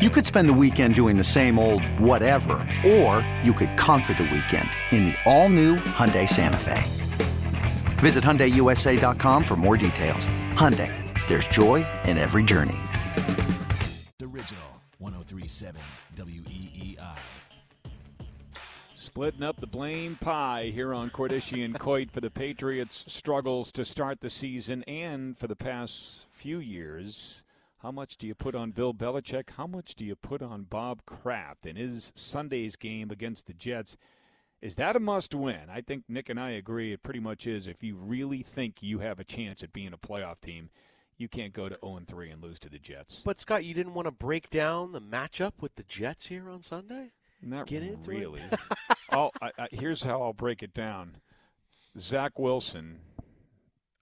You could spend the weekend doing the same old whatever, or you could conquer the weekend in the all-new Hyundai Santa Fe. Visit HyundaiUSA.com for more details. Hyundai, there's joy in every journey. The original 1037 WEEI. Splitting up the blame pie here on Cordischi and Coit for the Patriots' struggles to start the season and for the past few years. How much do you put on Bill Belichick? How much do you put on Bob Kraft in his Sunday's game against the Jets? Is that a must win? I think Nick and I agree it pretty much is. If you really think you have a chance at being a playoff team, you can't go to 0 3 and lose to the Jets. But Scott, you didn't want to break down the matchup with the Jets here on Sunday? Not Get into really. it. I, I, here's how I'll break it down. Zach Wilson,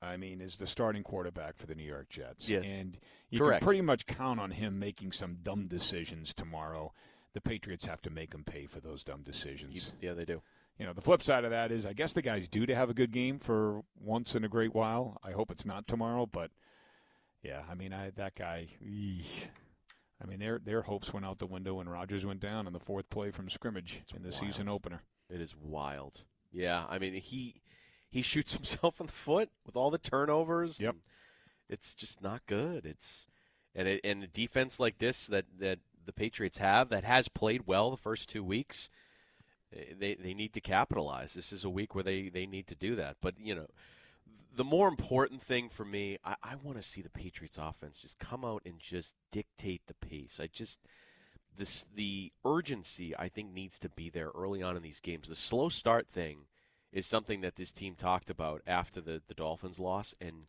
I mean, is the starting quarterback for the New York Jets, Yeah. and you Correct. can pretty much count on him making some dumb decisions tomorrow. The Patriots have to make him pay for those dumb decisions. yeah, they do. You know, the flip side of that is, I guess the guy's due to have a good game for once in a great while. I hope it's not tomorrow, but yeah, I mean, I that guy. eesh. I mean, their their hopes went out the window when Rodgers went down on the fourth play from scrimmage in the season opener. It is wild. Yeah, I mean he he shoots himself in the foot with all the turnovers. Yep. It's just not good. It's and it, and a defense like this that that the Patriots have that has played well the first two weeks. eh, They they need to capitalize. This is a week where they they need to do that. But you know, the more important thing for me, I, I want to see the Patriots offense just come out and just dictate the pace. I just this the urgency I think needs to be there early on in these games. The slow start thing is something that this team talked about after the, the Dolphins loss and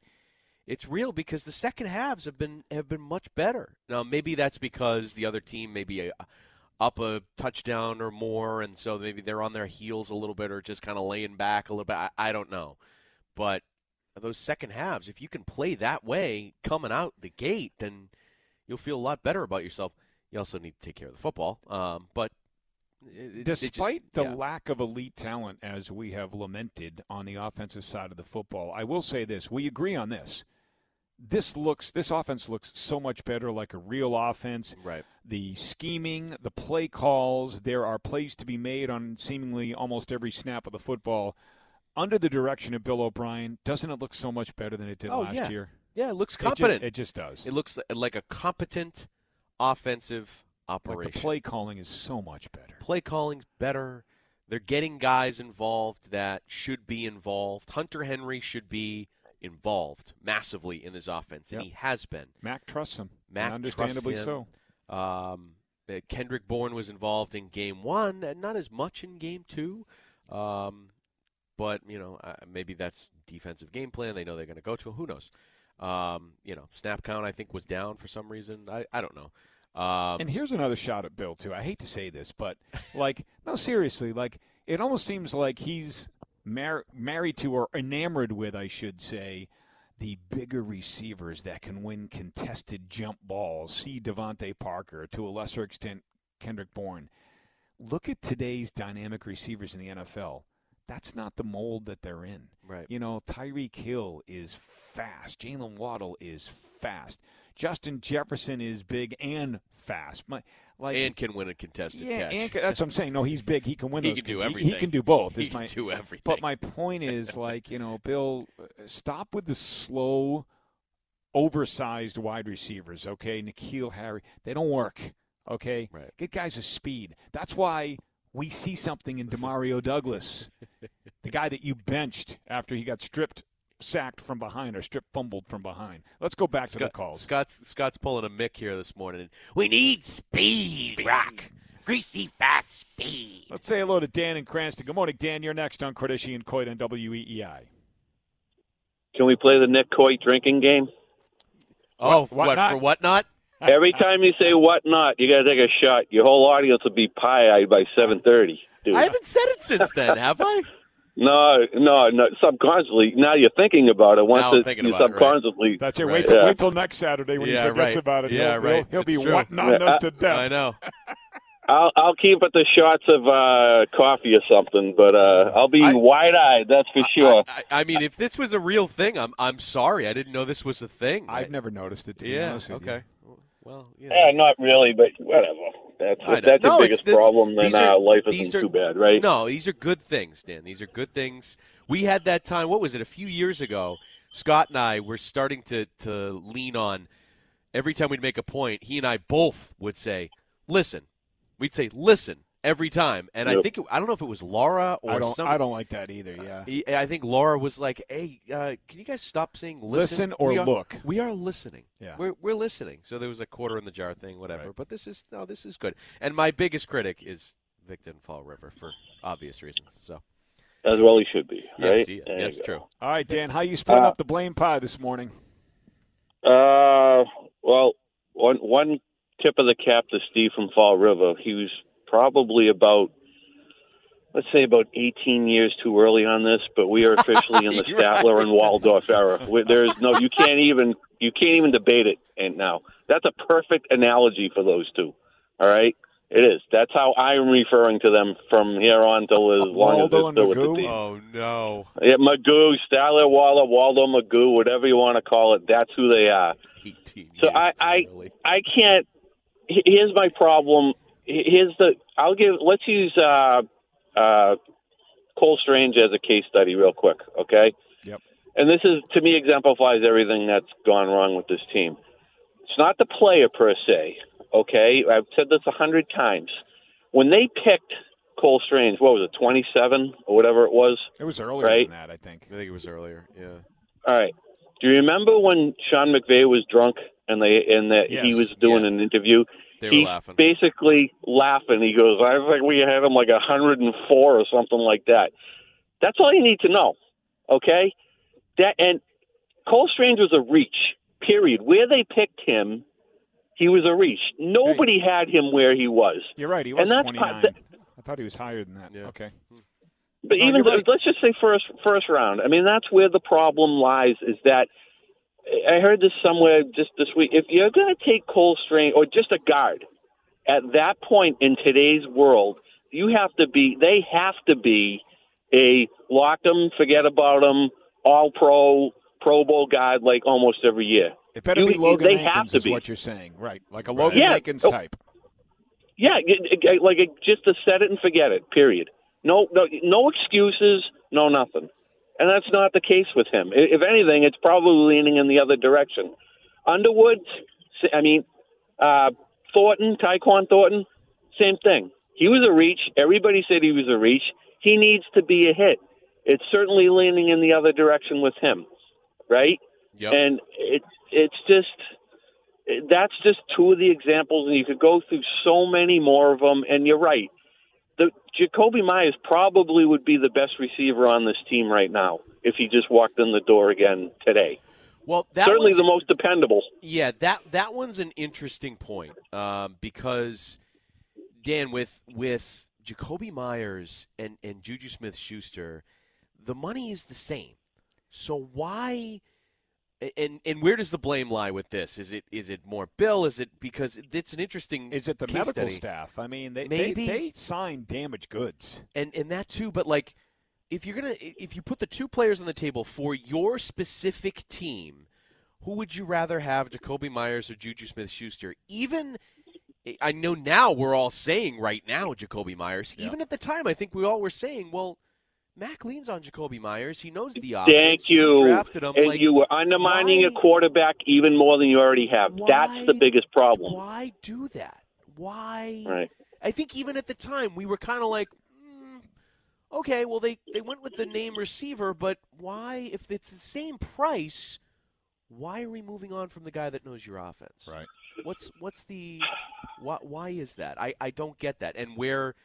it's real because the second halves have been have been much better. Now maybe that's because the other team maybe a, up a touchdown or more and so maybe they're on their heels a little bit or just kind of laying back a little bit. I, I don't know. But those second halves, if you can play that way coming out the gate, then you'll feel a lot better about yourself. You also need to take care of the football. Um, but it- it- it just- Despite the yeah. lack of elite talent, as we have lamented on the offensive side of the football, I will say this: we agree on this. This looks, this offense looks so much better, like a real offense. Right. The scheming, the play calls, there are plays to be made on seemingly almost every snap of the football. Under the direction of Bill O'Brien, doesn't it look so much better than it did Oh, last yeah. year? Yeah, it looks It competent. It just, does. It looks like a competent offensive operation. like the play calling is so much better. play calling's better. They're getting guys involved that should be involved. Hunter Henry should be involved massively in this offense, and Yep. he has been. Mac trusts him, Mac understandably him. so. Um, uh, Kendrick Bourne was involved in game one, and not as much in game two. Um, but you know, uh, maybe that's defensive game plan. They know they're going to go to. Who knows? Um, you know, snap count I think was down for some reason. I, I don't know. Um, And here's another shot at Bill too. I hate to say this, but like, no, seriously, like it almost seems like he's mar- married to or enamored with, I should say, the bigger receivers that can win contested jump balls. See DeVante Parker, to a lesser extent, Kendrick Bourne. Look at today's dynamic receivers in the NFL. That's not the mold that they're in. Right. You know, Tyreek Hill is fast. Jaylen Waddle is fast. Justin Jefferson is big and fast. My, like, and can win a contested yeah, catch. and that's what I'm saying. No, he's big. He can win He can do everything. He, can do both. He can my- do everything. But my point is, like, you know, Bill, stop with the slow, oversized wide receivers. Okay, N'Keal Harry, they don't work. Okay, Right. get guys with speed. That's why we see something in Demario Douglas, the guy that you benched after he got stripped, sacked from behind or strip fumbled from behind. Let's go back to the Scott- calls. Scott's Scott's pulling a Mick here this morning. We need speed, Rock. Greasy, fast speed. Let's say hello to Dan and Cranston. Good morning, Dan. You're next on Cordischi and Coit on E WEEI. Can we play the Nick Coit drinking game? Oh, What- what what, not? for what not? Every time you say what not, you got to take a shot. Your whole audience will be pie-eyed by 7:30. I haven't said it since then, have I? No, no, no. Subconsciously, now you're thinking about it. Once Now I'm it, thinking you about it, right. subconsciously, That's it. Right. Wait till Yeah. wait till next Saturday when Yeah, he forgets right. about it. Yeah, he'll, right. He'll, he'll be It's true. wanting on us to death. I know. I'll I'll keep it the shots of uh, coffee or something, but uh, I'll be wide-eyed. That's for sure. I, I mean, if this was a real thing, I'm I'm sorry. I didn't know this was a thing. I've I- never noticed it. To be Yeah. honest with you. Okay. Well, you know. yeah, not really, but whatever. That's if that's No, your biggest this- problem. Then are- uh, life isn't are- too bad, right? No, these are good things, Dan. These are good things. We had that time. What was it? A few years ago, Scott and I were starting to to lean on. Every time we'd make a point, he and I both would say, "Listen." We'd say, "Listen." Every time, and I think it, I don't know if it was Laura or I don't. some. I don't like that either. Yeah. He- I think Laura was like, "Hey, uh, can you guys stop saying listen, Listen or We are- look." We are listening. Yeah. we're we're listening." So there was a quarter in the jar thing, whatever. Right. But this is no, this is good. And my biggest critic is Victor Fall River for obvious reasons. So As well, he should be, right? yes, he- yes, true. All right, Dan. How you splitting Uh, up the blame pie this morning? Uh, well, one one tip of the cap to Steve from Fall River. He was probably about, let's say, about 18 years too early on this, but we are officially in the You're Statler and Waldorf era. There's no, you can't even, you can't even debate it. And now that's a perfect analogy for those two. All right. It is. That's how I'm referring to them from here on till as long Waldo as they're still with the team. Oh no, Yeah, Magoo, Statler, Waller, Waldo, Magoo, whatever you want to call it. That's who they are. eighteen. So years I- I- early. I can't. Here's my problem. Here's the. I'll give. Let's use uh, uh, Cole Strange as a case study, real quick. Okay. Yep. And this is to me exemplifies everything that's gone wrong with this team. It's not the player per se. Okay. I've said this a hundred times. When they picked Cole Strange, what was it, 27 or whatever it was? It was earlier Right. than that, I think. I think it was earlier. Yeah. All right. Do you remember when Sean McVay was drunk and they and that he was doing Yeah. an interview? They were He's laughing. basically laughing. He goes, "I think we had him like 104 or something like that." That's all you need to know. Okay? That and Cole Strange was a reach. Period. Where they picked him, he was a reach. Nobody had him where he was. You're right. He And was that's 29. part- I thought he was higher than that. Yeah. Okay. But No, even you're right. let's just say first first round. I mean, that's where the problem lies. Is that I heard this somewhere just this week. If you're going to take Cole Strange or just a guard at that point in today's world, you have to be. They have to be a lock them, forget about them, all pro, Pro Bowl guard like almost every year. It better You- be Logan they Mankins, have to is be. what you're saying, right? Like a Logan Yeah. Mankins Oh. type. Yeah, like just to set it and forget it. Period. No, no, no excuses. No nothing. And that's not the case with him. If anything, it's probably leaning in the other direction. Underwood, I mean, uh, Thornton, Tyquan Thornton, same thing. He was a reach. Everybody said he was a reach. He needs to be a hit. It's certainly leaning in the other direction with him, right? Yep. And it, it's just that's just two of the examples, and you could go through so many more of them. And you're right, the Jakobi Meyers probably would be the best receiver on this team right now if he just walked in the door again today. well, that Certainly the most dependable. Yeah, that that one's an interesting point um, because Dan with with Jakobi Meyers and and Juju Smith Schuster, the money is the same. So why? And and where does the blame lie with this? Is it is it more Bill? Is it because it's an interesting? Is it the medical study. staff? I mean, they, Maybe. they they sign damaged goods. and and that too but like if you're gonna if you put the two players on the table for your specific team who would you rather have jakobi meyers or juju smith schuster even i know now we're all saying right now jakobi meyers even at the time i think we all were saying well Mac leans on Jakobi Meyers. He knows the offense. Thank you. drafted him. and like, you were undermining why- a quarterback even more than you already have. That's the biggest problem. Why do that? Why? Right. I think even at the time we were kind of like, mm, okay, well they they went with the name receiver, but why? If it's the same price, why are we moving on from the guy that knows your offense? Right. What's what's the why? Why is that? I I don't get that. And where?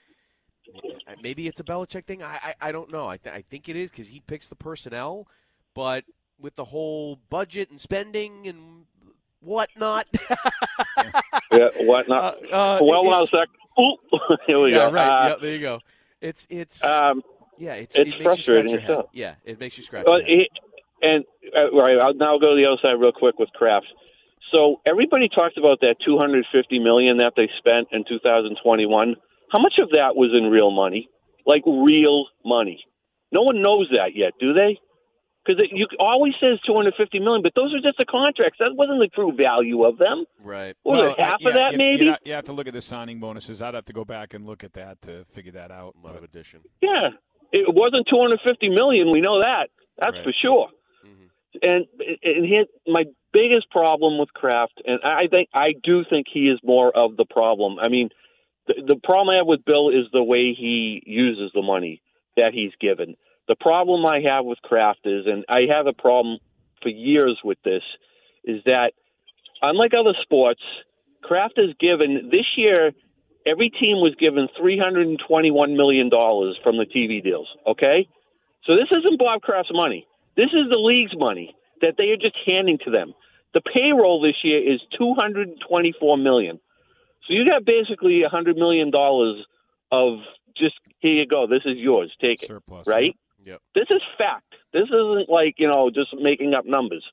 Maybe it's a Belichick thing. I I, I don't know. I th- I think it is because he picks the personnel, but with the whole budget and spending and whatnot. Yeah, what not? Uh, uh, well, it's- sec. Ooh, here we yeah, go. right. Uh, yeah, there you go. It's it's um, yeah, it's, it's it makes frustrating You scratch your as head. hell. Yeah, it makes you scratch. Well, your head. it, and uh, right, I'll now go to the other side real quick with Kraft. So everybody talked about that 250 million that they spent in 2021. How much of that was in real money? Like real money? No one knows that yet, do they? Because you always says 250 million, but those are just the contracts. That wasn't the true value of them. right. What was Well, it, half yeah, of that you, maybe? You, you have to look at the signing bonuses. I'd have to go back and look at that to figure that out. A lot of addition. Yeah, it wasn't 250 million. We know that. That's Right. for sure. Mhm. And and here, my biggest problem with Kraft, and I think I do think he is more of the problem. I mean, the, the problem I have with Bill is the way he uses the money that he's given. The problem I have with Kraft is, and I have a problem for years with this, is that unlike other sports, Kraft is given this year. Every team was given three hundred and twenty-one million dollars from the TV deals. Okay, so this isn't Bob Kraft's money. This is the league's money that they are just handing to them. The payroll this year is two hundred twenty-four million. So you got basically a hundred million dollars of just here you go. This is yours. Take it. surplus. Right. Yep. This is fact. This isn't like you know just making up numbers.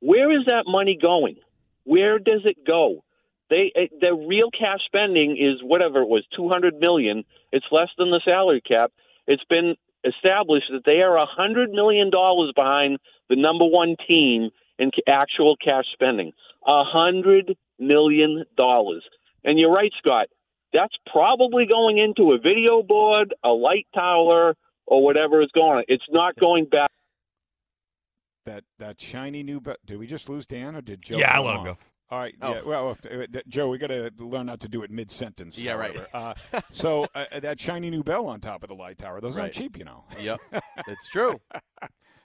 Where is that money going? Where does it go? They eh, it, the real cash spending is whatever it was, two hundred million. It's less than the salary cap. It's been established that they are a hundred million dollars behind the number one team in actual cash spending. A hundred million dollars. And you're right, Scott. That's probably going into a video board, a light tower, or whatever is going on. It's not going back. That that shiny new. Be- did we just lose Dan or did Joe? Yeah, I let him off? go. All right. Oh. Yeah. Well, if, uh, Joe, we got to learn not to do it mid sentence. Yeah, right. Uh, so uh, that shiny new bell on top of the light tower. Those aren't cheap, you know. Yep. it's true. I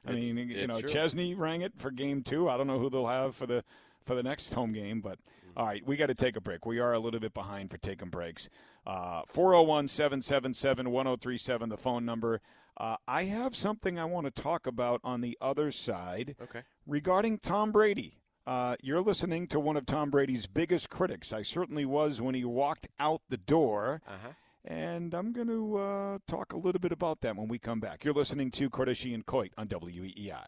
It's- mean, you know, true. Chesney rang it for game two. I don't know who they'll have for the for the next home game, but. All right, we got to take a break. We are a little bit behind for taking breaks. Uh, 401 777 1037, the phone number. Uh, I have something I want to talk about on the other side Okay. regarding Tom Brady. Uh, you're listening to one of Tom Brady's biggest critics. I certainly was when he walked out the door. Uh huh. And I'm going to uh, talk a little bit about that when we come back. You're listening to Cordischi and Coit on E WEEI.